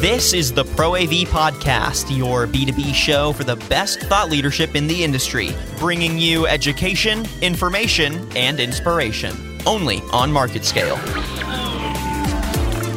This is the Pro AV Podcast, your B2B show for the best thought leadership in the industry, bringing you education, information, and inspiration. Only on Market Scale.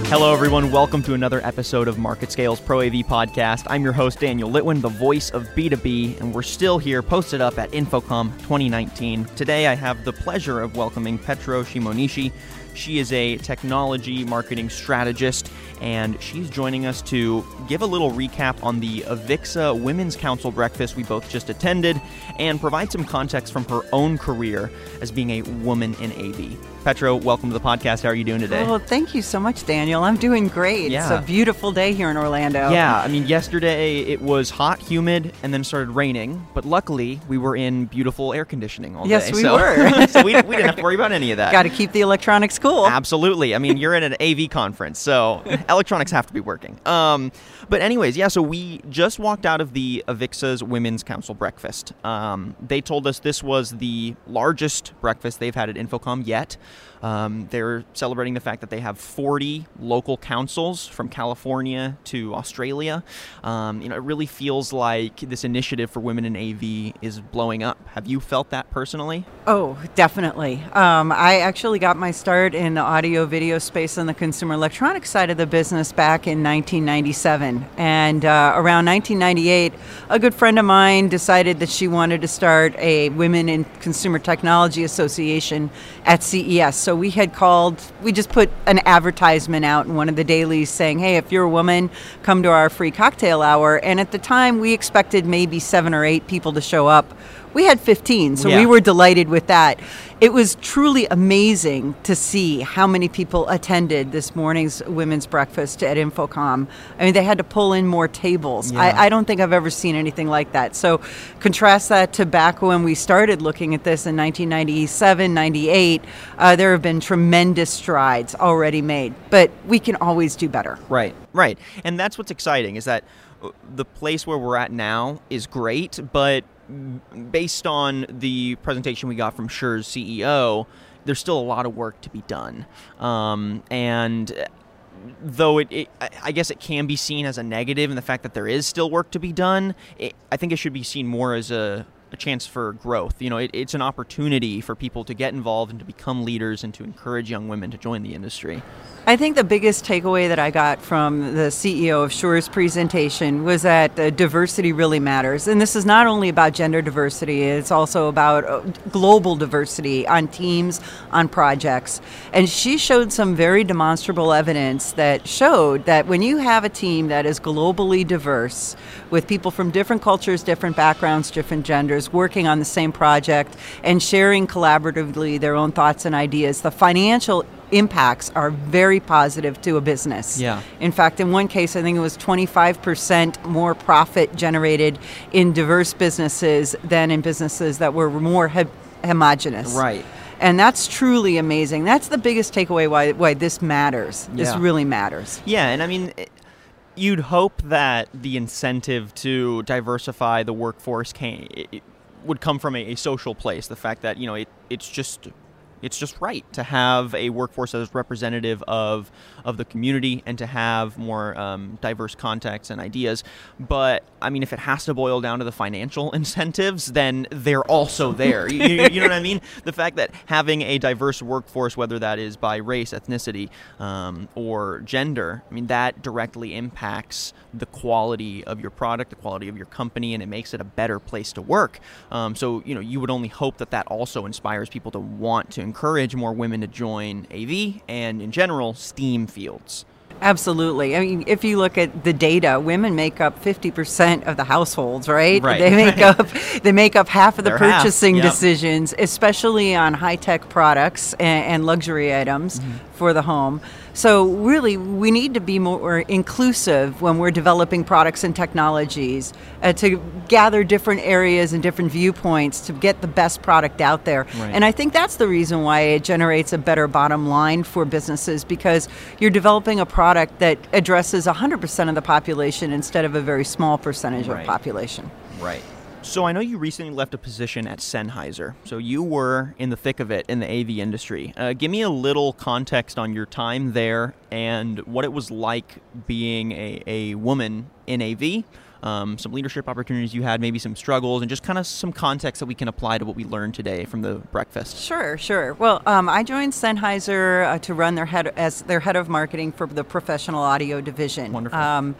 Hello, everyone. Welcome to another episode of Market Scale's Pro AV Podcast. I'm your host, Daniel Litwin, the voice of B2B, and we're still here posted up at InfoComm 2019. Today, I have the pleasure of welcoming Petro Shimonishi. She is a technology marketing strategist, and she's joining us to give a little recap on the Avixa Women's Council breakfast we both just attended and provide some context from her own career as being a woman in AV. Petro, welcome to the podcast. How are you doing today? Oh, well, thank you so much, Daniel. I'm doing great. Yeah. It's a beautiful day here in Orlando. Yeah, I mean, yesterday it was hot, humid, and then started raining. But luckily, we were in beautiful air conditioning all Yes, day. Yes, we so, were. so we, we didn't have to worry about any of that. Got to keep the electronics cool. Absolutely. I mean, you're in an AV conference, so electronics have to be working. Um, but anyways, yeah. So we just walked out of the Avixa's Women's Council breakfast. Um, they told us this was the largest breakfast they've had at InfoComm yet. Um, they're celebrating the fact that they have 40 local councils from California to Australia. Um, you know, it really feels like this initiative for women in AV is blowing up. Have you felt that personally? Oh, definitely. Um, I actually got my start in the audio video space on the consumer electronics side of the business back in 1997. And uh, around 1998, a good friend of mine decided that she wanted to start a Women in Consumer Technology Association at CES. So we had called, we just put an advertisement out in one of the dailies saying, hey, if you're a woman, come to our free cocktail hour. And at the time, we expected maybe seven or eight people to show up. We had 15, so Yeah. we were delighted with that. It was truly amazing to see how many people attended this morning's women's breakfast at InfoComm. I mean, they had to pull in more tables. Yeah. I, I don't think I've ever seen anything like that. So, contrast that to back when we started looking at this in 1997, 98. Uh, there have been tremendous strides already made, but we can always do better. Right, right. And that's what's exciting is that uh, the place where we're at now is great, but based on the presentation we got from Shure's CEO, there's still a lot of work to be done. Um, and uh, though it, it, I guess it can be seen as a negative in the fact that there is still work to be done, it, I think it should be seen more as a, a chance for growth. You know, it, it's an opportunity for people to get involved and to become leaders and to encourage young women to join the industry. I think the biggest takeaway that I got from the CEO of Shure's presentation was that uh, diversity really matters. And this is not only about gender diversity, it's also about uh, global diversity on teams, on projects. And she showed some very demonstrable evidence that showed that when you have a team that is globally diverse, with people from different cultures, different backgrounds, different genders, working on the same project and sharing collaboratively their own thoughts and ideas, the financial impacts are very positive to a business. Yeah. In fact, in one case, I think it was 25% more profit generated in diverse businesses than in businesses that were more he- homogenous. Right. And that's truly amazing. That's the biggest takeaway why, why this matters. This really matters. Yeah, and I mean, it- you'd hope that the incentive to diversify the workforce it would come from a, a social place. The fact that you know it, it's just it's just right to have a workforce that is representative of of the community and to have more um, diverse contexts and ideas. But I mean, if it has to boil down to the financial incentives, then they're also there. you, you- know what I mean? The fact that having a diverse workforce, whether that is by race, ethnicity, um, or gender, I mean, that directly impacts the quality of your product, the quality of your company, and it makes it a better place to work. Um, so, you know, you would only hope that that also inspires people to want to encourage more women to join AV and, in general, STEAM fields. Absolutely. I mean, if you look at the data, women make up 50% of the households, right? Right. They make up they make up half of the They're purchasing yep. decisions, especially on high-tech products and, and luxury items Mm-hmm. For the home. So really, we need to be more inclusive when we're developing products and technologies uh, to gather different areas and different viewpoints to get the best product out there. Right. And I think that's the reason why it generates a better bottom line for businesses because you're developing a product that addresses 100% of the population instead of a very small percentage Right. of population. Right. So I know you recently left a position at Sennheiser. So you were in the thick of it in the AV industry. Uh, give me a little context on your time there and what it was like being a, a woman in AV. Um, some leadership opportunities you had, maybe some struggles, and just kind of some context that we can apply to what we learned today from the breakfast. Sure, sure. Well, um, I joined Sennheiser uh, to run their head as their head of marketing for the professional audio division. Wonderful. Um,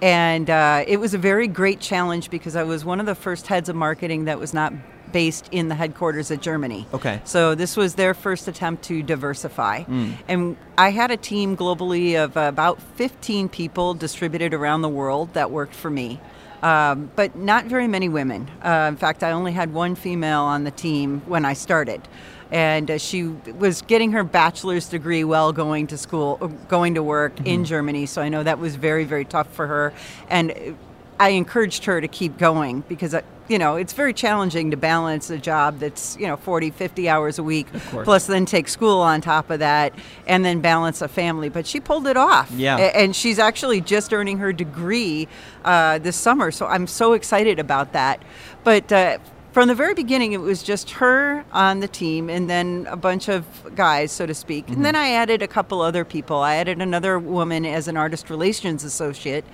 and uh, it was a very great challenge because I was one of the first heads of marketing that was not based in the headquarters of Germany. Okay. So this was their first attempt to diversify. And I had a team globally of about 15 people distributed around the world that worked for me. Um, but not very many women. Uh, in fact, I only had one female on the team when I started. And uh, she was getting her bachelor's degree while going to school, uh, going to work in Germany. So I know that was very, very tough for her. And I encouraged her to keep going because, uh, you know, it's very challenging to balance a job that's, you know, 40, 50 hours a week, plus then take school on top of that, and then balance a family. But she pulled it off. Yeah. And she's actually just earning her degree uh, this summer. So I'm so excited about that. But uh, from the very beginning, it was just her on the team and then a bunch of guys, so to speak. And then I added a couple other people. I added another woman as an artist relations associate.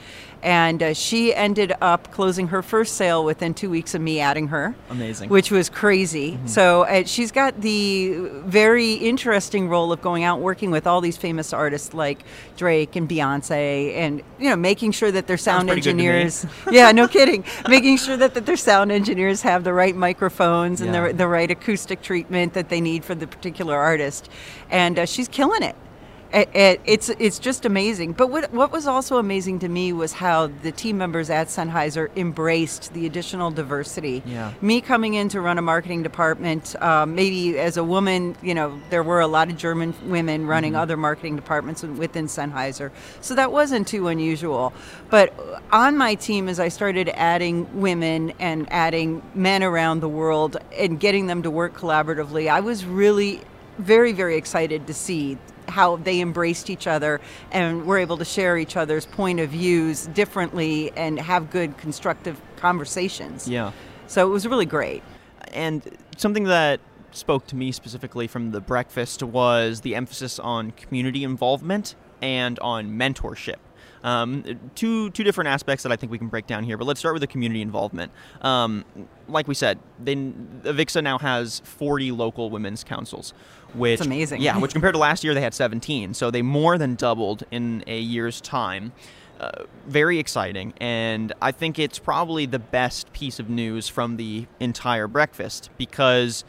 And uh, she ended up closing her first sale within two weeks of me adding her. Amazing. Which was crazy. So uh, she's got the very interesting role of going out working with all these famous artists like Drake and Beyonce and, you know, making sure that their sound pretty good to me. engineers yeah, no kidding. Making sure that, that their sound engineers have the right microphones and Yeah. the, the right acoustic treatment that they need for the particular artist. And uh, she's killing it. It- it- It's it's just amazing. But what what was also amazing to me was how the team members at Sennheiser embraced the additional diversity. Yeah. Me coming in to run a marketing department, um, maybe as a woman, you know, there were a lot of German women running other marketing departments within Sennheiser, so that wasn't too unusual. But on my team, as I started adding women and adding men around the world and getting them to work collaboratively, I was really very, very excited to see how they embraced each other and were able to share each other's point of views differently and have good constructive conversations. Yeah. So it was really great. And something that spoke to me specifically from the breakfast was the emphasis on community involvement and on mentorship. Um, two two different aspects that I think we can break down here, but let's start with the community involvement. Um, like we said, then Avixa now has 40 local women's councils, which That's amazing. Yeah, which compared to last year they had 17, so they more than doubled in a year's time. Uh, very exciting, and I think it's probably the best piece of news from the entire breakfast because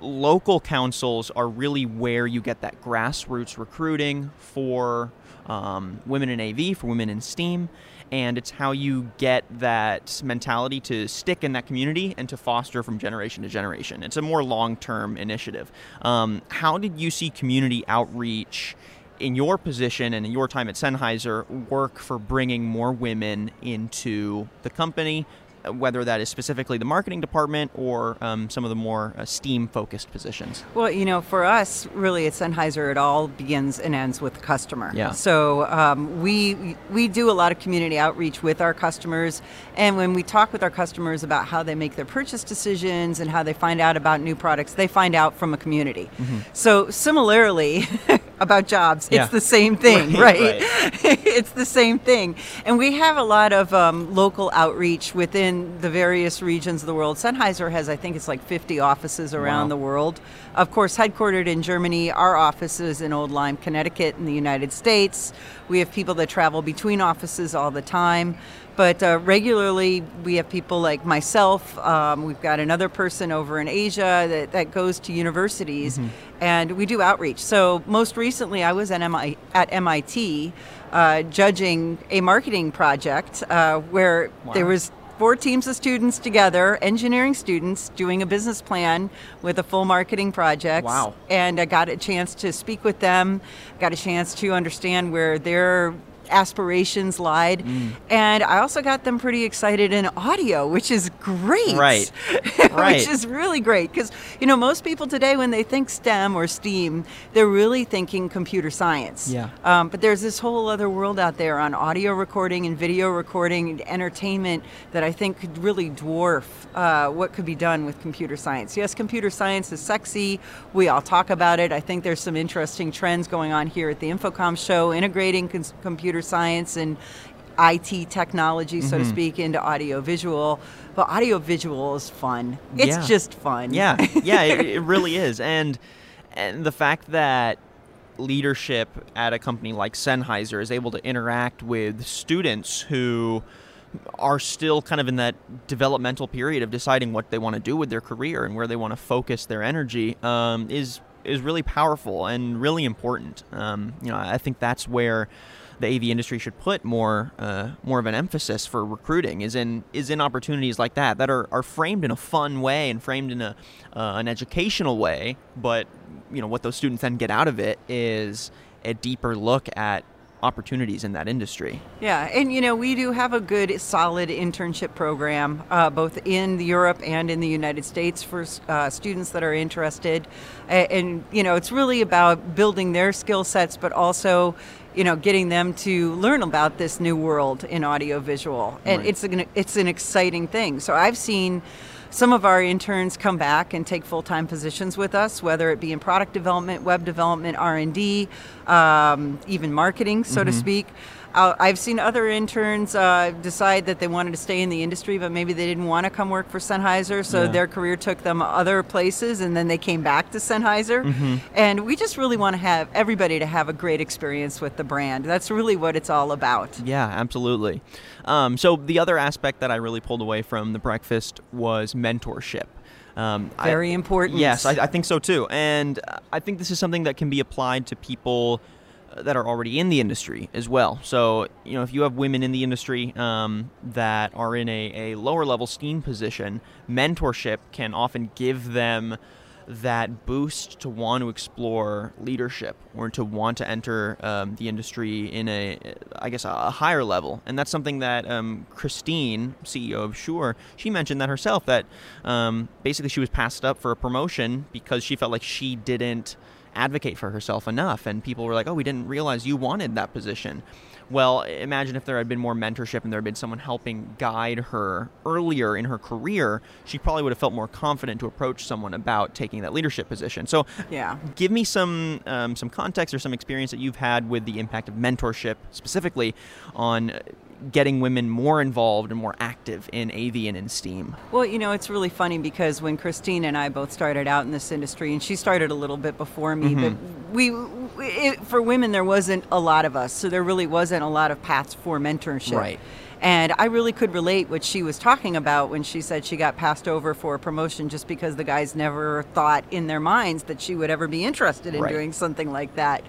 local councils are really where you get that grassroots recruiting for um, women in AV, for women in STEAM, and it's how you get that mentality to stick in that community and to foster from generation to generation. It's a more long term initiative. Um, how did you see community outreach? in your position and in your time at Sennheiser work for bringing more women into the company, whether that is specifically the marketing department or um, some of the more uh, STEAM focused positions? Well, you know, for us, really at Sennheiser, it all begins and ends with the customer. Yeah. So um, we we do a lot of community outreach with our customers, and when we talk with our customers about how they make their purchase decisions and how they find out about new products, they find out from a community. So similarly. About jobs, Yeah. it's the same thing, Right, right? it's the same thing. And we have a lot of um, local outreach within the various regions of the world. Sennheiser has, I think it's like 50 offices around Wow. the world. Of course, headquartered in Germany, our office is in Old Lyme, Connecticut, in the United States. We have people that travel between offices all the time. But uh, regularly, we have people like myself. Um, we've got another person over in Asia that, that goes to universities, and we do outreach. So, most recently, I was at, MI, at MIT uh, judging a marketing project uh, where there was four teams of students together, engineering students, doing a business plan with a full marketing project. Wow. And I got a chance to speak with them, got a chance to understand where their aspirations lied. Mm. And I also got them pretty excited in audio, which is great. Right. which is really great because, you know, most people today, when they think STEM or STEAM, they're really thinking computer science. Yeah. Um, but there's this whole other world out there on audio recording and video recording and entertainment that I think could really dwarf uh, what could be done with computer science. Yes, computer science is sexy. We all talk about it. I think there's some interesting trends going on here at the InfoComm show, integrating cons- computer science and IT technology, so to Mm-hmm. speak, into audio visual. But audio visual is fun. It's Yeah. just fun. Yeah, yeah, it, it really is, and and the fact that leadership at a company like Sennheiser is able to interact with students who are still kind of in that developmental period of deciding what they want to do with their career and where they want to focus their energy um, is is really powerful and really important. Um, you know, I think that's where the AV industry should put more uh, more of an emphasis for recruiting is in is in opportunities like that that are, are framed in a fun way and framed in a uh, an educational way, but you know what those students then get out of it is a deeper look at opportunities in that industry. Yeah, and you know, we do have a good, solid internship program, uh, both in Europe and in the United States for uh, students that are interested. A- And, you know, it's really about building their skill sets, but also, you know, getting them to learn about this new world in audiovisual. And Right. it's an, it's an exciting thing. So I've seen some of our interns come back and take full-time positions with us whether it be in product development web development r&d um, even marketing so to speak i've seen other interns uh, decide that they wanted to stay in the industry but maybe they didn't want to come work for sennheiser so Yeah. their career took them other places and then they came back to sennheiser Mm-hmm. and we just really want to have everybody to have a great experience with the brand that's really what it's all about Yeah, absolutely. Um, so the other aspect that I really pulled away from the breakfast was mentorship. Um, I- Very important. Yes, I, I think so too. And I think this is something that can be applied to people that are already in the industry as well. So, you know, if you have women in the industry um, that are in a, a lower level STEAM position, mentorship can often give them that boost to want to explore leadership or to want to enter um, the industry in a, I guess, a higher level. And that's something that um, Christine, CEO of Shure, she mentioned that herself that um, basically she was passed up for a promotion because she felt like she didn't advocate for herself enough. And people were like, oh, we didn't realize you wanted that position. Well, imagine if there had been more mentorship and there had been someone helping guide her earlier in her career, she probably would have felt more confident to approach someone about taking that leadership position. So, Yeah. give me some um, some context or some experience that you've had with the impact of mentorship, specifically on getting women more involved and more active in AV and in STEAM. Well, you know, it's really funny because when Christine and I both started out in this industry, and she started a little bit before me, but we, we it, for women, there wasn't a lot of us, so there really wasn't a lot of paths for mentorship. Right. And I really could relate what she was talking about when she said she got passed over for a promotion just because the guys never thought in their minds that she would ever be interested in Right. doing something like that.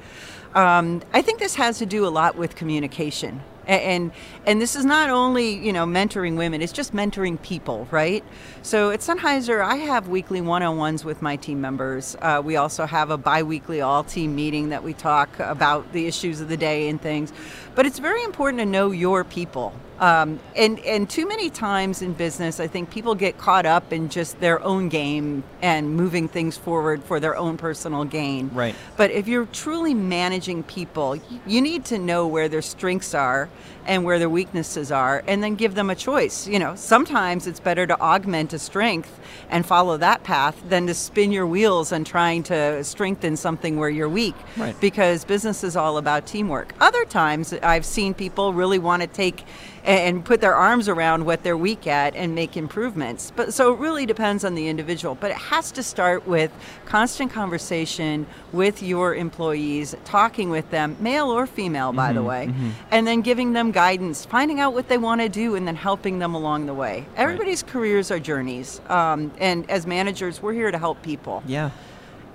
Um, I think this has to do a lot with communication. And and this is not only you know mentoring women; it's just mentoring people, right? So at Sennheiser, I have weekly one-on-ones with my team members. Uh, we also have a biweekly all-team meeting that we talk about the issues of the day and things. But it's very important to know your people. Um, and and too many times in business, I think people get caught up in just their own game and moving things forward for their own personal gain. Right. But if you're truly managing people, you need to know where their strengths are and where their weaknesses are, and then give them a choice. You know, sometimes it's better to augment a strength and follow that path than to spin your wheels and trying to strengthen something where you're weak. Right. Because business is all about teamwork. Other times, I've seen people really want to take and put their arms around what they're weak at and make improvements. But so it really depends on the individual. But it has to start with constant conversation with your employees, talking with them, male or female, by the mm-hmm. way, mm-hmm. and then giving them guidance, finding out what they want to do, and then helping them along the way. Everybody's careers are journeys, um, and as managers, we're here to help people. Yeah.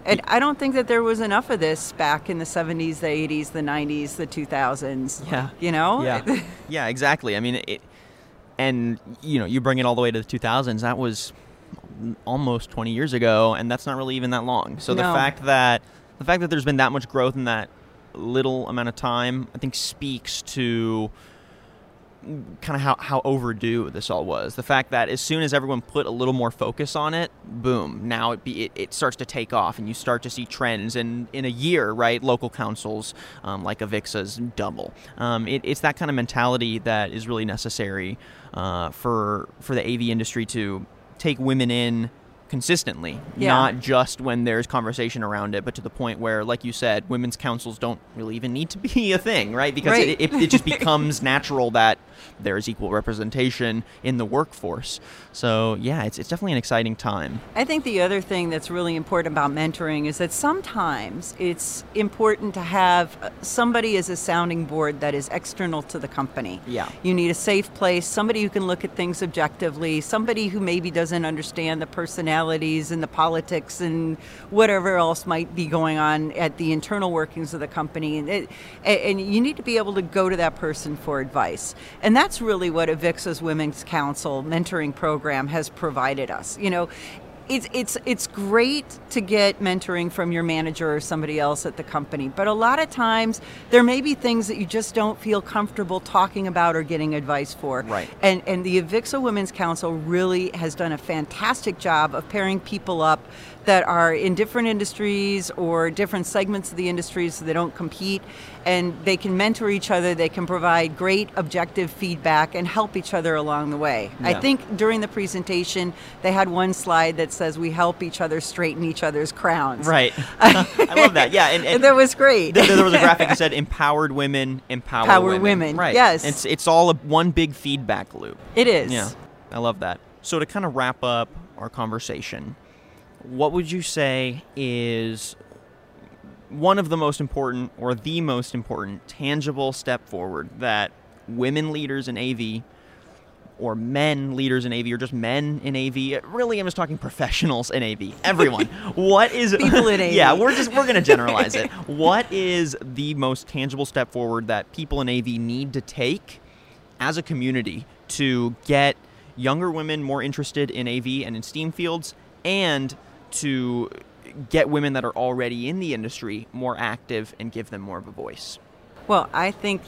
And I don't think that there was enough of this back in the 70s, the 80s, the 90s, the 2000s. Yeah. You know? Yeah. yeah, exactly. I mean, it, and you know, you bring it all the way to the 2000s. That was almost 20 years ago, and that's not really even that long. So the fact that the fact that there's been that much growth in that little amount of time, I think speaks to kind of how, how overdue this all was. The fact that as soon as everyone put a little more focus on it, boom, now it, be, it, it starts to take off and you start to see trends. And in a year, right, local councils um, like Avixa's double. Um, it, it's that kind of mentality that is really necessary uh, for, for the AV industry to take women in consistently, Yeah. not just when there's conversation around it, but to the point where, like you said, women's councils don't really even need to be a thing, right? Because Right. It, it, it just becomes natural that there's equal representation in the workforce. So, yeah, it's, it's definitely an exciting time. I think the other thing that's really important about mentoring is that sometimes it's important to have uh, somebody as a sounding board that is external to the company. Yeah. You need a safe place, somebody who can look at things objectively, somebody who maybe doesn't understand the personalities and the politics and whatever else might be going on at the internal workings of the company. And, it, and you need to be able to go to that person for advice. And that's really what Avixa's Women's Council mentoring program has provided us. You know, it's it's it's great to get mentoring from your manager or somebody else at the company, but a lot of times there may be things that you just don't feel comfortable talking about or getting advice for. Right. And and the Avixa Women's Council really has done a fantastic job of pairing people up that are in different industries or different segments of the industries so they don't compete and they can mentor each other, they can provide great objective feedback and help each other along the way. I think during the presentation they had one slide that says we help each other straighten each other's crowns. Right. I love that. Yeah. And, And that was great. th- there was a graphic that said empowered women empower, Empower women. women, Right. yes. It's, it's all a, one big feedback loop. it is. Yeah, I love that. So to kind of wrap up our conversation, what would you say is one of the most important or the most important tangible step forward that women leaders in AV or men leaders in AV or just men in AV, really I'm just talking professionals in AV, everyone. what is People in AV. Yeah, we're just we're going to generalize it. What is the most tangible step forward that people in AV need to take as a community to get younger women more interested in AV and in STEAM fields and to get women that are already in the industry more active and give them more of a voice? Well, I think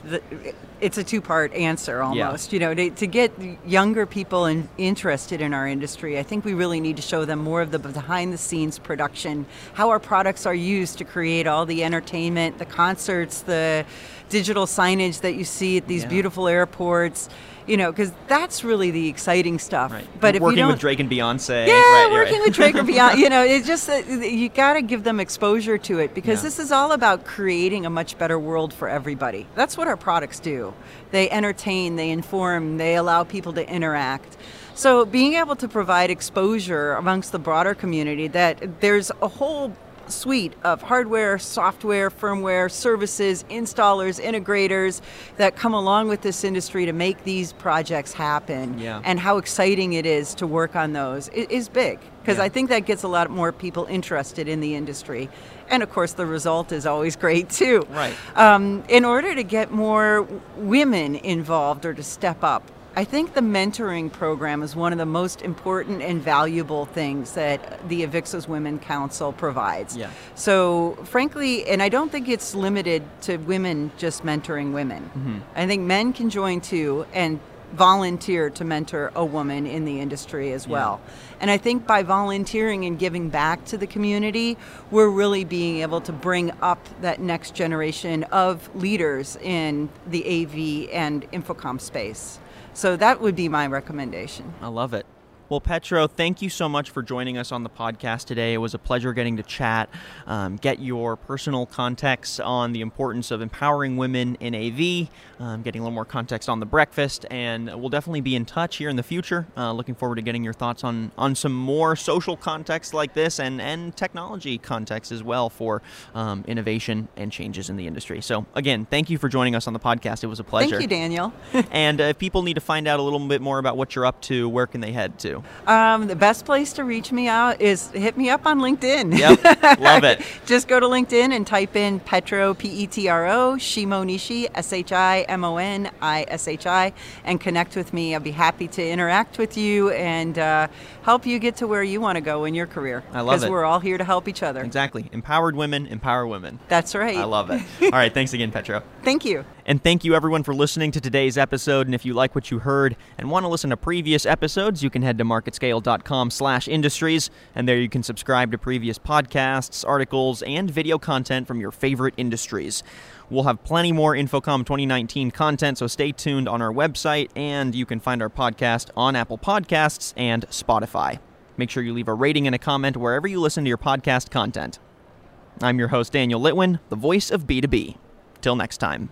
it's a two-part answer almost. You know, to, to get younger people in, interested in our industry, I think we really need to show them more of the behind-the-scenes production, how our products are used to create all the entertainment, the concerts, the digital signage that you see at these Yeah. beautiful airports. You know, because that's really the exciting stuff. Right. But if working you with Drake and Beyonce. yeah, right, working right. with Drake or Beyonce, You know, it's just that you got to give them exposure to it because Yeah. this is all about creating a much better world for everybody. That's what our products do. They entertain, they inform, they allow people to interact. So being able to provide exposure amongst the broader community that there's a whole suite of hardware, software, firmware, services, installers, integrators that come along with this industry to make these projects happen Yeah. and how exciting it is to work on those is big because Yeah. I think that gets a lot more people interested in the industry. And of course, the result is always great too. Right. Um, in order to get more women involved or to step up, I think the mentoring program is one of the most important and valuable things that the Avixa's Women Council provides. Yeah. So, frankly, and I don't think it's limited to women just mentoring women. Mm-hmm. I think men can join too and volunteer to mentor a woman in the industry as well. And I think by volunteering and giving back to the community, we're really being able to bring up that next generation of leaders in the AV and InfoComm space. So that would be my recommendation. I love it. Well, Petro, thank you so much for joining us on the podcast today. It was a pleasure getting to chat, um, get your personal context on the importance of empowering women in AV, um, getting a little more context on the breakfast, and we'll definitely be in touch here in the future. Uh, looking forward to getting your thoughts on, on some more social context like this and, and technology context as well for um, innovation and changes in the industry. So, again, thank you for joining us on the podcast. It was a pleasure. Thank you, Daniel. and uh, if people need to find out a little bit more about what you're up to, where can they head to? You? Um, the best place to reach me out is hit me up on LinkedIn. Yep, love it. Just go to LinkedIn and type in Petro, P E T R O, Shimonishi, S H I M O N I S H I, and connect with me. I'll be happy to interact with you and uh, help you get to where you want to go in your career. I love it. Because we're all here to help each other. Exactly. Empowered women, empower women. That's right. I love it. All right, thanks again, Petro. Thank you. And thank you everyone for listening to today's episode. And if you like what you heard and want to listen to previous episodes, you can head to marketscale.com slash industries. And there you can subscribe to previous podcasts, articles, and video content from your favorite industries. We'll have plenty more InfoComm 2019 content, so stay tuned on our website, and you can find our podcast on Apple Podcasts and Spotify. Make sure you leave a rating and a comment wherever you listen to your podcast content. I'm your host, Daniel Litwin, the voice of B2B. Till next time.